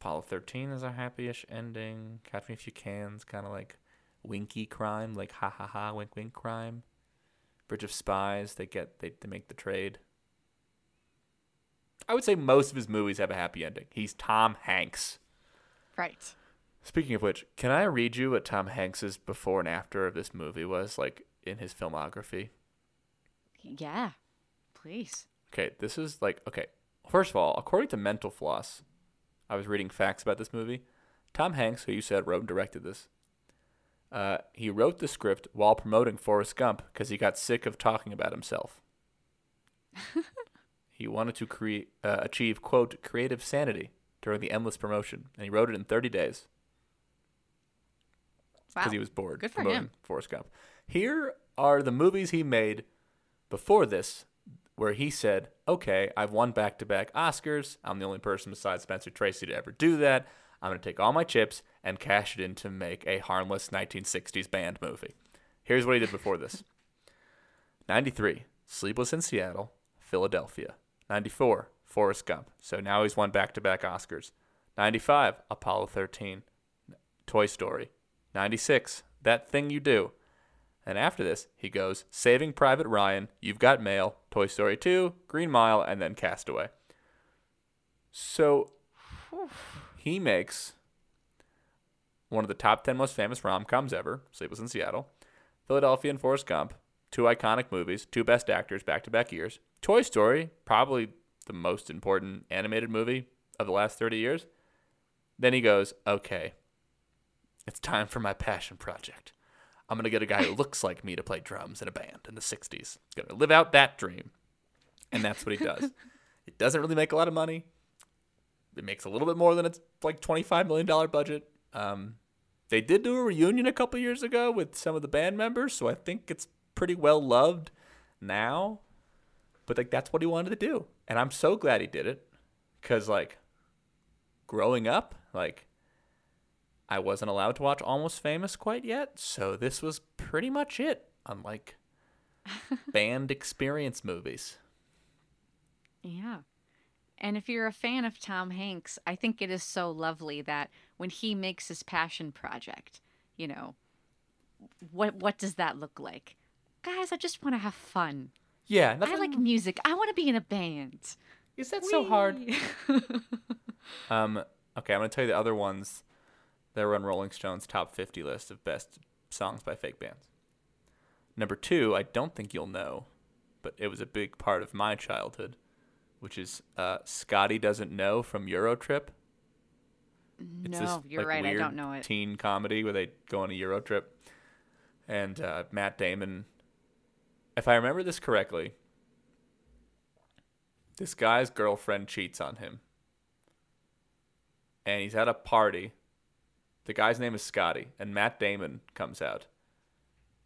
Apollo 13 is a happy-ish ending. Catch Me If You Can's kind of like winky crime, like ha ha ha, wink wink crime. Bridge of Spies, they get they, they make the trade. I would say most of his movies have a happy ending. He's Tom Hanks. Right. Speaking of which, can I read you what Tom Hanks's before and after of this movie was like in his filmography? Yeah. Please. Okay, this is like okay. First of all, according to Mental Floss, I was reading facts about this movie. Tom Hanks, who you said wrote and directed this, uh, he wrote the script while promoting Forrest Gump because he got sick of talking about himself. [LAUGHS] he wanted to create uh, achieve quote creative sanity during the endless promotion, and he wrote it in 30 days Wow. because he was bored Good for him. Forrest Gump. Here are the movies he made before this, where he said, "Okay, I've won back-to-back Oscars. I'm the only person besides Spencer Tracy to ever do that. I'm going to take all my chips and cash it in to make a harmless 1960s band movie." Here's what he did before this. [LAUGHS] 93, Sleepless in Seattle, Philadelphia. 94, Forrest Gump. So now he's won back-to-back Oscars. 95, Apollo 13, Toy Story. 96, That Thing You Do. And after this, he goes Saving Private Ryan, You've Got Mail, Toy Story 2, Green Mile, and then Castaway. So he makes one of the top 10 most famous rom coms ever, Sleepless in Seattle, Philadelphia and Forrest Gump, two iconic movies, two best actors back to back years. Toy Story, probably the most important animated movie of the last 30 years. Then he goes, okay, it's time for my passion project. I'm going to get a guy who [LAUGHS] looks like me to play drums in a band in the 60s. Going to live out that dream. And that's what he does. [LAUGHS] it doesn't really make a lot of money. It makes a little bit more than its like $25 million budget. Um, they did do a reunion a couple years ago with some of the band members, so I think it's pretty well loved now. But like that's what he wanted to do. And I'm so glad he did it cuz like growing up, like I wasn't allowed to watch Almost Famous quite yet, so this was pretty much it on like [LAUGHS] band experience movies. Yeah. And if you're a fan of Tom Hanks, I think it is so lovely that when he makes his passion project, you know, what what does that look like? Guys, I just want to have fun. Yeah, I like music. I want to be in a band. Is that so hard? [LAUGHS] Um, okay, I'm gonna tell you the other ones that were on Rolling Stone's top 50 list of best songs by fake bands. Number two, I don't think you'll know, but it was a big part of my childhood, which is uh, "Scotty Doesn't Know" from Eurotrip. It's no, you're like, right. I don't know it. Teen comedy where they go on a Euro trip, and uh, Matt Damon if I remember this correctly, this guy's girlfriend cheats on him. And he's at a party. The guy's name is Scotty, and Matt Damon comes out.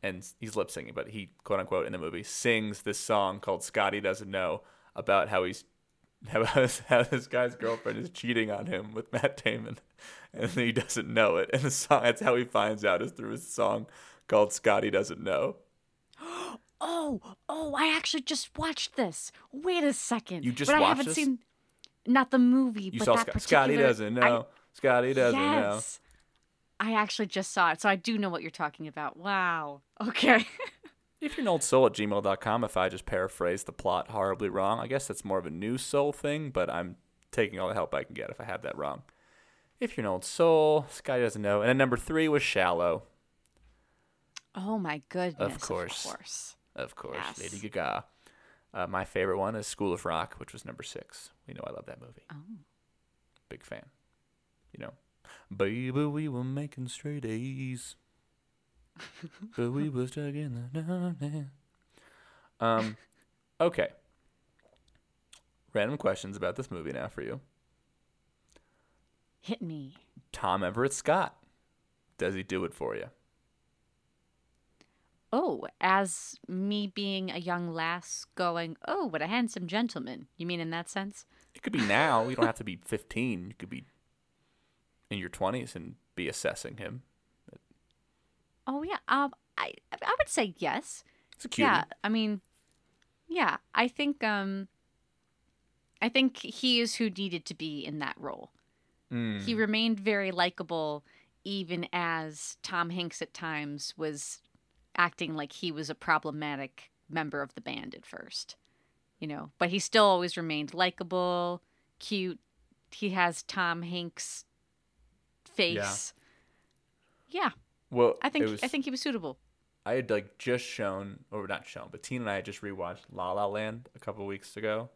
And he's lip singing, but he, quote unquote, in the movie, sings this song called Scotty Doesn't Know about how he's [LAUGHS] how, this guy's girlfriend is cheating on him with Matt Damon, [LAUGHS] and he doesn't know it. And the song that's how he finds out is through his song called Scotty Doesn't Know. [GASPS] Oh, Oh, oh, I actually just watched this. Wait a second. You just but I haven't this? seen not the movie, You but saw that Scott, particular Scotty doesn't I- know. Scotty doesn't know. yes. I actually just saw it, so I do know what you're talking about. Wow. Okay. [LAUGHS] If you're an old soul at gmail.com, if I just paraphrase the plot horribly wrong, I guess that's more of a new soul thing, but I'm taking all the help I can get if I have that wrong. If you're an old soul, Scotty doesn't know. And then number three was Shallow, oh my goodness. Of course. Of course. Of course, Yes. Lady Gaga. Uh, my favorite one is School of Rock, which was number six. We know I love that movie. Oh. Big fan. You know, baby, we were making straight A's, [LAUGHS] but we were stuck in the darkness. Um, okay. Random questions about this movie now for you. Hit me. Tom Everett Scott. Does he do it for you? Oh, as me being a young lass going, oh, what a handsome gentleman. You mean in that sense? It could be now. You don't have to be 15. You could be in your 20s and be assessing him. Oh yeah. Um, I I would say yes. It's a cutie. Yeah, I mean, yeah, I think um, I think he is who needed to be in that role. Mm. He remained very likable, even as Tom Hanks at times was acting like he was a problematic member of the band at first. You know, but he still always remained likable, cute. He has Tom Hanks' face. Yeah, well, I think was, I think he was suitable. I had like just shown, or not shown, but Tina and I had just rewatched La La Land a couple weeks ago.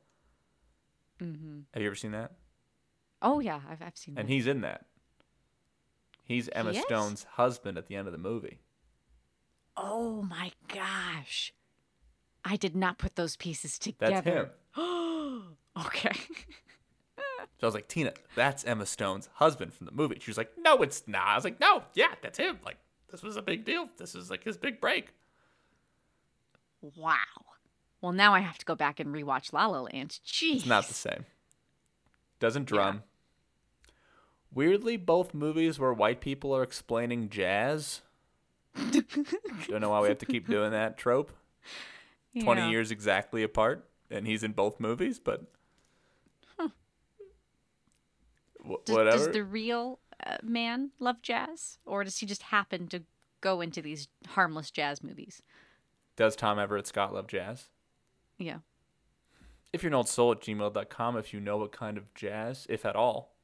Mm-hmm. Have you ever seen that? Oh yeah, I've I've seen And that. he's in that. He's Emma He? Stone's husband at the end of the movie. Oh my gosh. I did not put those pieces together. That's him. [GASPS] okay. So I was like, Tina, that's Emma Stone's husband from the movie. She was like, No, it's not. I was like, No, yeah, that's him. Like, this was a big deal. This is like his big break. wow. Well, now I have to go back and rewatch La La Land. Jeez. It's not the same. Doesn't drum. Weirdly, both movies where white people are explaining jazz. Don't know why we have to keep doing that trope. [LAUGHS] 20 years exactly apart, and he's in both movies, but. Wh- Does, whatever. does the real uh, man love jazz, or does he just happen to go into these harmless jazz movies? Does Tom Everett Scott love jazz? Yeah. If you're an old soul at gmail.com, if you know what kind of jazz, if at all,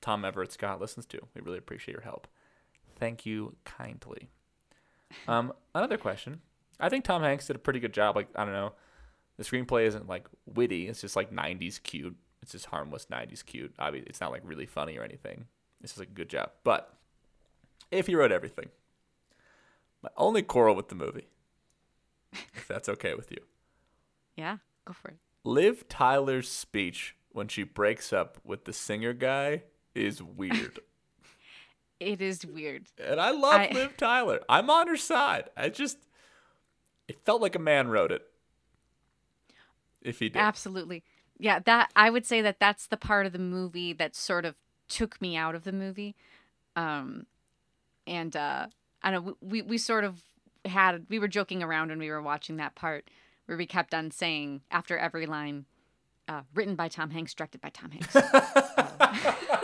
Tom Everett Scott listens to, we really appreciate your help. Thank you kindly. Um, another question. I think Tom Hanks did a pretty good job. Like, I don't know, the screenplay isn't like witty, it's just like 90s cute. It's just harmless 90s cute. Obviously, it's not like really funny or anything. It's just like a good job. But if he wrote everything, my only quarrel with the movie, if that's okay with you, Yeah. Go for it. Liv Tyler's speech when she breaks up with the singer guy is weird. [LAUGHS] It is weird. and I love I- Liv Tyler. I'm on her side. I just it felt like a man wrote it. If he did. Absolutely. Yeah, that I would say that that's the part of the movie that sort of took me out of the movie. Um and uh I know we we sort of had we were joking around when we were watching that part where we kept on saying after every line uh, written by Tom Hanks, directed by Tom Hanks. [LAUGHS] [LAUGHS]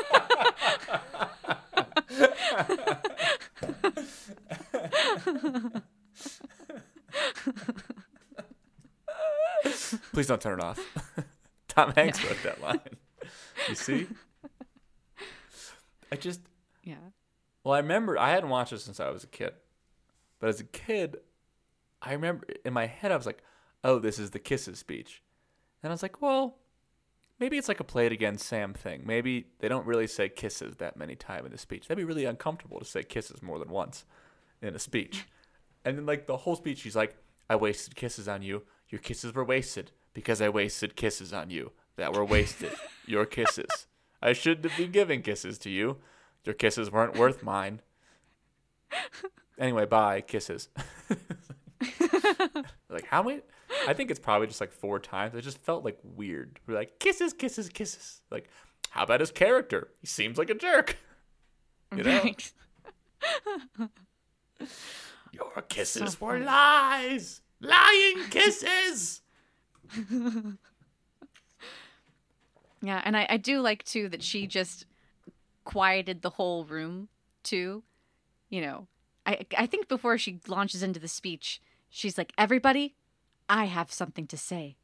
Please don't turn it off. [LAUGHS] Tom Hanks wrote that line. You see? I just [LAUGHS] yeah. Well, I remember I hadn't watched it since I was a kid, but as a kid, I remember in my head I was like, "Oh, this is the kisses speech," and I was like, "Well, maybe it's like a play it again Sam thing. Maybe they don't really say kisses that many times in the speech. That'd be really uncomfortable to say kisses more than once in a speech." [LAUGHS] And then like the whole speech, she's like, I wasted kisses on you. Your kisses were wasted because I wasted kisses on you that were wasted. Your kisses. I shouldn't have been giving kisses to you. Your kisses weren't worth mine. Anyway, bye. Kisses. [LAUGHS] like, how many? I think it's probably just like four times. It just felt like weird. We're like, kisses, kisses, kisses. Like, how about his character? He seems like a jerk. You know? Right. Your kisses So were lies. Lying kisses. Yeah, and I, I do like too that she just quieted the whole room too. You know, I I think before she launches into the speech, she's like, "Everybody, I have something to say.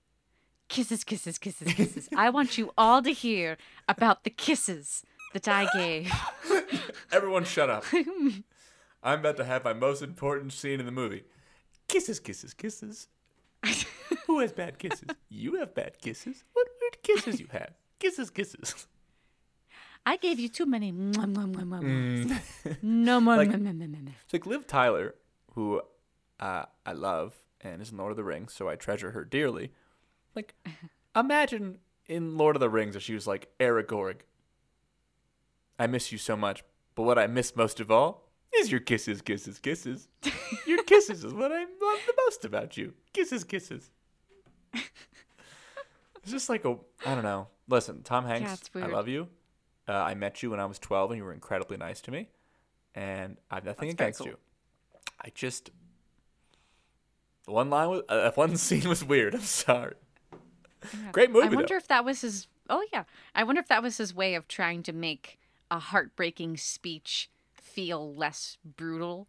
Kisses, kisses, kisses, kisses. I want you all to hear about the kisses that I gave." [LAUGHS] Everyone shut up. I'm about to have my most important scene in the movie. Kisses, kisses, kisses. [LAUGHS] Who has bad kisses? You have bad kisses. What weird kisses you have? Kisses, kisses. I gave you too many. Mwah, mwah, mwah, mwah, mwah. No more. Like- mwah, mwah, mwah, mwah. It's like Liv Tyler, who uh, I love and is in Lord of the Rings, so I treasure her dearly. Like, [LAUGHS] imagine in Lord of the Rings if she was like Aragorn. I miss you so much, but what I miss most of all is your kisses, kisses, kisses. [LAUGHS] your kisses is what I love the most about you. Kisses, kisses. [LAUGHS] It's just like a, I don't know. Listen, Tom Hanks, it's I love you. Uh, I met you when I was 12 and you were incredibly nice to me. And I have nothing That's against cool. you. I just one line was uh, [LAUGHS] one scene was weird. I'm sorry. Yeah. Great movie I wonder though. if that was his. Oh yeah, I wonder if that was his way of trying to make a heartbreaking speech feel less brutal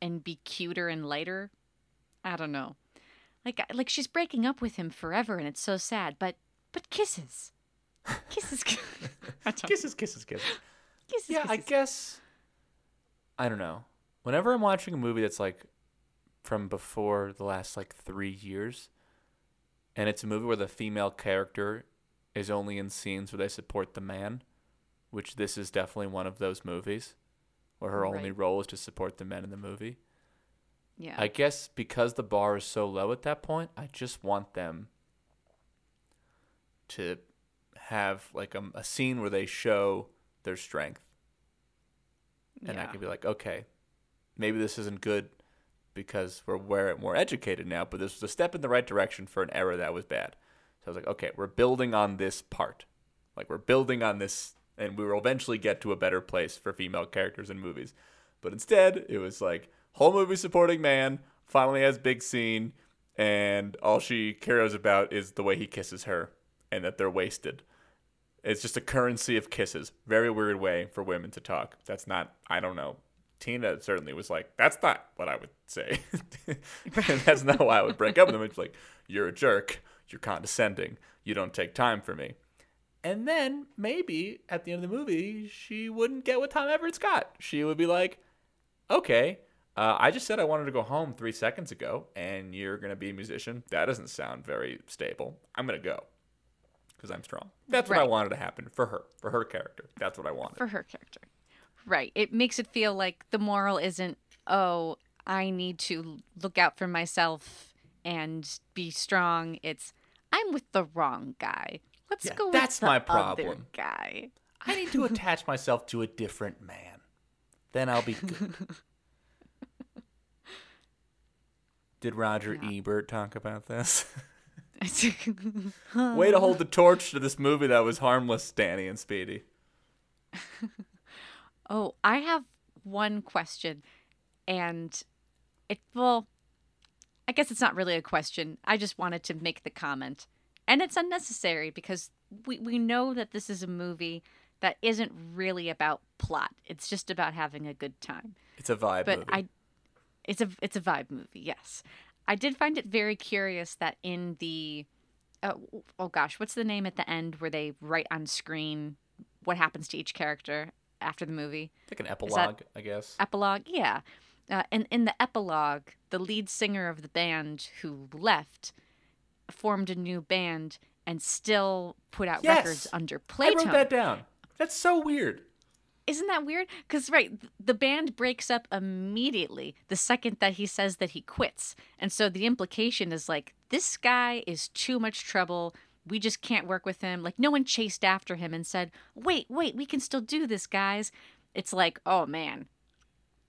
and be cuter and lighter. I don't know. Like like she's breaking up with him forever, and it's so sad. But but kisses, [LAUGHS] kisses, Kisses, kisses, kisses. kisses. Yeah, I guess. I don't know. Whenever I'm watching a movie that's like from before the last like three years, and it's a movie where the female character is only in scenes where they support the man, which this is definitely one of those movies where her only role is to support the men in the movie. Yeah. I guess because the bar is so low at that point, I just want them to have like a, a scene where they show their strength. And I can be like, okay, maybe this isn't good because we're we're more educated now, but this was a step in the right direction for an error that was bad. So I was like, okay, we're building on this part. Like we're building on this and we will eventually get to a better place for female characters in movies. But instead, it was like whole movie supporting man, finally has big scene, and all she cares about is the way he kisses her and that they're wasted. It's just a currency of kisses. Very weird way for women to talk. That's not, I don't know. Tina certainly was like, that's not what I would say. [LAUGHS] and that's not why I would break up with him. It's like, you're a jerk. You're condescending. You don't take time for me. And then maybe at the end of the movie, she wouldn't get what Tom Everett's got. She would be like, okay, uh, I just said I wanted to go home three seconds ago, and you're going to be a musician. That doesn't sound very stable. I'm going to go because I'm strong. That's what I wanted to happen for her, for her character. That's what I wanted. for her character. Right. It makes it feel like the moral isn't, oh, I need to look out for myself and be strong. It's, I'm with the wrong guy. Let's Yeah, go with that's the my problem. guy. I need to [LAUGHS] attach myself to a different man. Then I'll be good. [LAUGHS] Did Roger Yeah. Ebert talk about this? Way [LAUGHS] Way to hold the torch to this movie that was harmless, Danny and Speedy. [LAUGHS] Oh, I have one question, and it well, I guess it's not really a question. I just wanted to make the comment, and it's unnecessary because we we know that this is a movie that isn't really about plot. It's just about having a good time. It's a vibe But movie. I, it's a it's a vibe movie. Yes, I did find it very curious that in the, uh, oh gosh, what's the name at the end where they write on screen what happens to each character after the movie? like an epilogue, I guess. epilogue yeah uh, and in the epilogue the lead singer of the band who left formed a new band and still put out Yes! records under Playtone. I wrote that down. That's so weird. Isn't that weird? Because, right, the band breaks up immediately the second that he says that he quits. And so the implication is like, this guy is too much trouble. We just can't work with him. Like, no one chased after him and said, wait, wait, we can still do this, guys. It's like, oh man,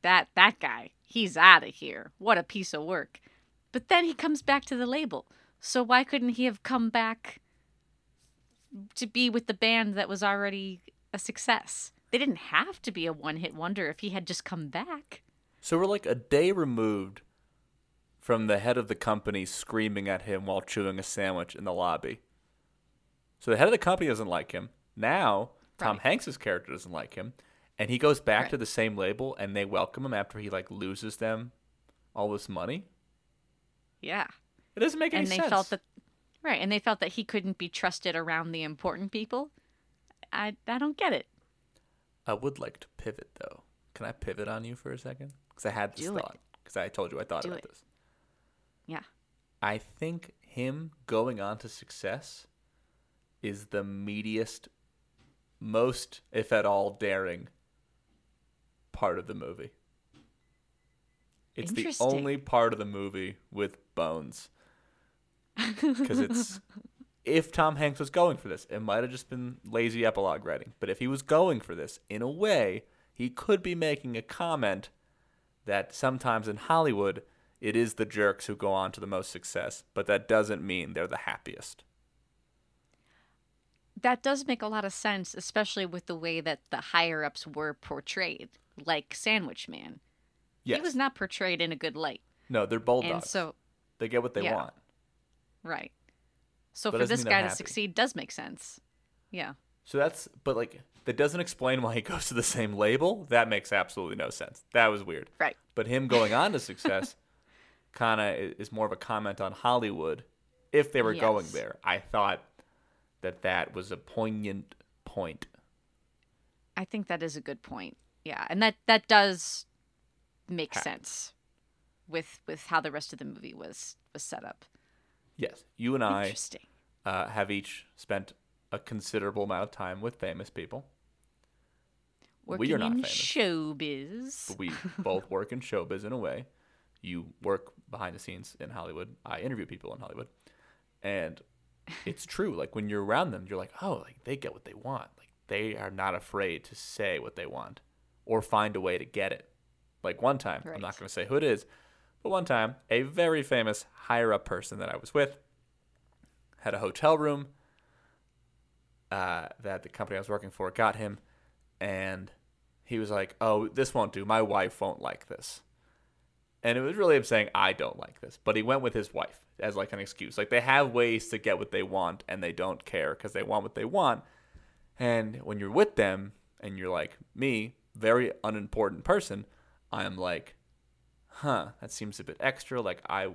that that guy, he's out of here. What a piece of work. But then he comes back to the label. So why couldn't he have come back to be with the band that was already a success? They didn't have to be a one-hit wonder if he had just come back. So we're like a day removed from the head of the company screaming at him while chewing a sandwich in the lobby. So the head of the company doesn't like him. Now Tom Right. Hanks's character doesn't like him, and he goes back Right. to the same label, and they welcome him after he like loses them all this money. Yeah. It doesn't make any and they sense. felt that right, and they felt that he couldn't be trusted around the important people. I I don't get it. I would like to pivot though. Can I pivot on you for a second? Because I had this Do thought. Because I told you I thought Do about it. this. Yeah. I think him going on to success is the meatiest, most, if at all, daring part of the movie. It's the only part of the movie with bones. Because it's. [LAUGHS] If Tom Hanks was going for this, it might have just been lazy epilogue writing. But if he was going for this, in a way, he could be making a comment that sometimes in Hollywood, it is the jerks who go on to the most success, but that doesn't mean they're the happiest. That does make a lot of sense, especially with the way that the higher ups were portrayed, like Sandwich Man. Yes. He was not portrayed in a good light. no, they're bulldogs. And so, they get what they Yeah. want. right. So But for this guy to succeed does make sense. Yeah. So that's, but like, that doesn't explain why he [LAUGHS] goes to the same label. That makes absolutely no sense. That was weird. Right. But him going on to success [LAUGHS] kind of is more of a comment on Hollywood if they were going there. I thought that that was a poignant point. I think that is a good point. Yeah, and that that does make sense with with how the rest of the movie was was set up. Yes, you and I Interesting. Uh, have each spent a considerable amount of time with famous people. Working we are not in famous. showbiz. but we [LAUGHS] both work in showbiz in a way. You work behind the scenes in Hollywood. I interview people in Hollywood, and it's [LAUGHS] true. Like when you're around them, you're like, oh, like they get what they want. Like they are not afraid to say what they want or find a way to get it. Like one time, I'm not going to say who it is, but one time, a very famous higher up person that I was with had a hotel room uh, that the company I was working for got him, and he was like, "Oh, this won't do. My wife won't like this." And it was really him saying, "I don't like this," but he went with his wife as like an excuse. Like they have ways to get what they want, and they don't care because they want what they want. And when you're with them, and you're like me, very unimportant person, I'm like, "Huh, that seems a bit extra." Like I,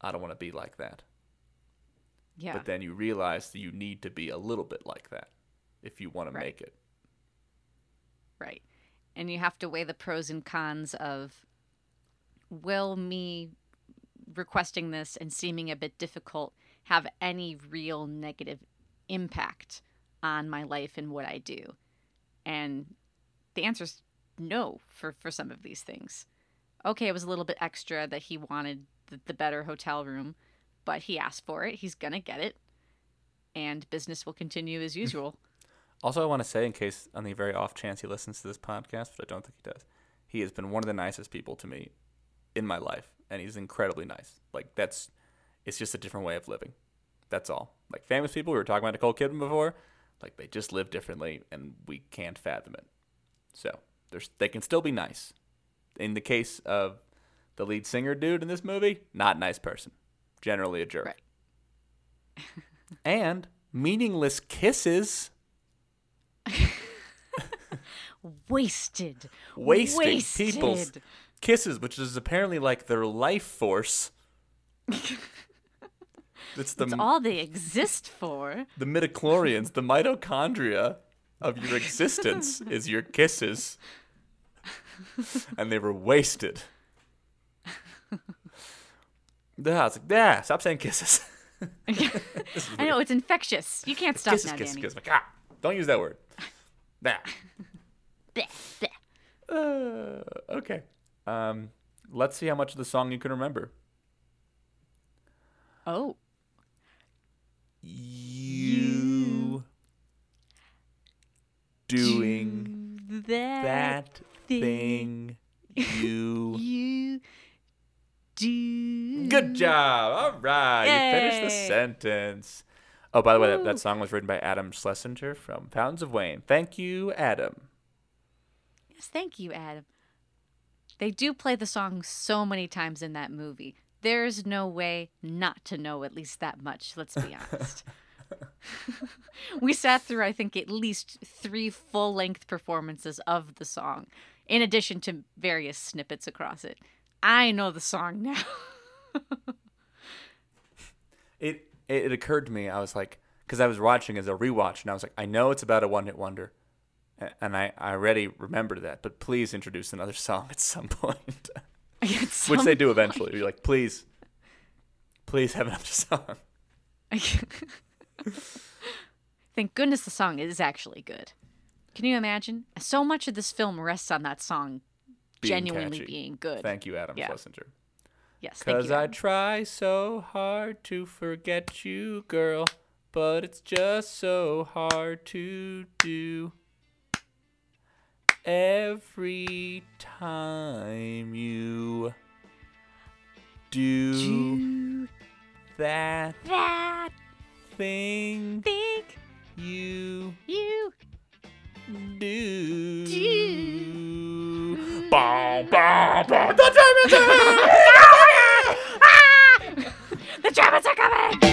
I don't want to be like that. Yeah. But then you realize that you need to be a little bit like that if you want to make it. Right. And you have to weigh the pros and cons of will me requesting this and seeming a bit difficult have any real negative impact on my life and what I do? And the answer is no for, for some of these things. Okay, it was a little bit extra that he wanted the, the better hotel room, but he asked for it. He's going to get it. And business will continue as mm. usual. Also, I want to say, in case on the very off chance he listens to this podcast, but I don't think he does, he has been one of the nicest people to me in my life, and he's incredibly nice. Like that's, it's just a different way of living. That's all. Like famous people, we were talking about Nicole Kidman before, like they just live differently, and we can't fathom it. So there's, they can still be nice. In the case of the lead singer dude in this movie, not nice person, generally a jerk. Right. [LAUGHS] and meaningless kisses. [LAUGHS] Wasted. wasting people's kisses, which is apparently like their life force. [LAUGHS] it's the It's all they exist for. the midichlorians, the mitochondria of your existence is your kisses, and they were wasted. Yeah, it's like, yeah, stop saying kisses. [LAUGHS] I know it's infectious. You can't stop kisses, now, kisses, Danny. kisses. Like, ah, don't use that word. [LAUGHS] Bleh. Uh, okay. Um, let's see how much of the song you can remember. Oh. You doing Do that, that thing [LAUGHS] you. you do. Good job. All right. You finished the sentence. Oh, by the way, that, that song was written by Adam Schlesinger from Fountains of Wayne. Thank you, Adam. Yes, thank you, Adam. They do play the song so many times in that movie. There's no way not to know at least that much, let's be honest. [LAUGHS] [LAUGHS] we sat through, I think, at least three full length performances of the song, in addition to various snippets across it. I know the song now. [LAUGHS] [LAUGHS] It, it occurred to me. I was like, because I was watching as a rewatch, and I was like, I know it's about a one-hit wonder, and I, I already remembered that. But please introduce another song at some point, [LAUGHS] At which they do eventually. You're like, please, please have another [LAUGHS] song. Thank goodness the song is actually good. Can you imagine? So much of this film rests on that song Being genuinely catchy. being good. Thank you, Adam Yeah. Schlesinger. Yes, Cause. I try so hard to forget you, girl, but it's just so hard to do. Every time you do Do that that thing thing you you do. Do. Bow, bow, bow. The Germans Germans are coming!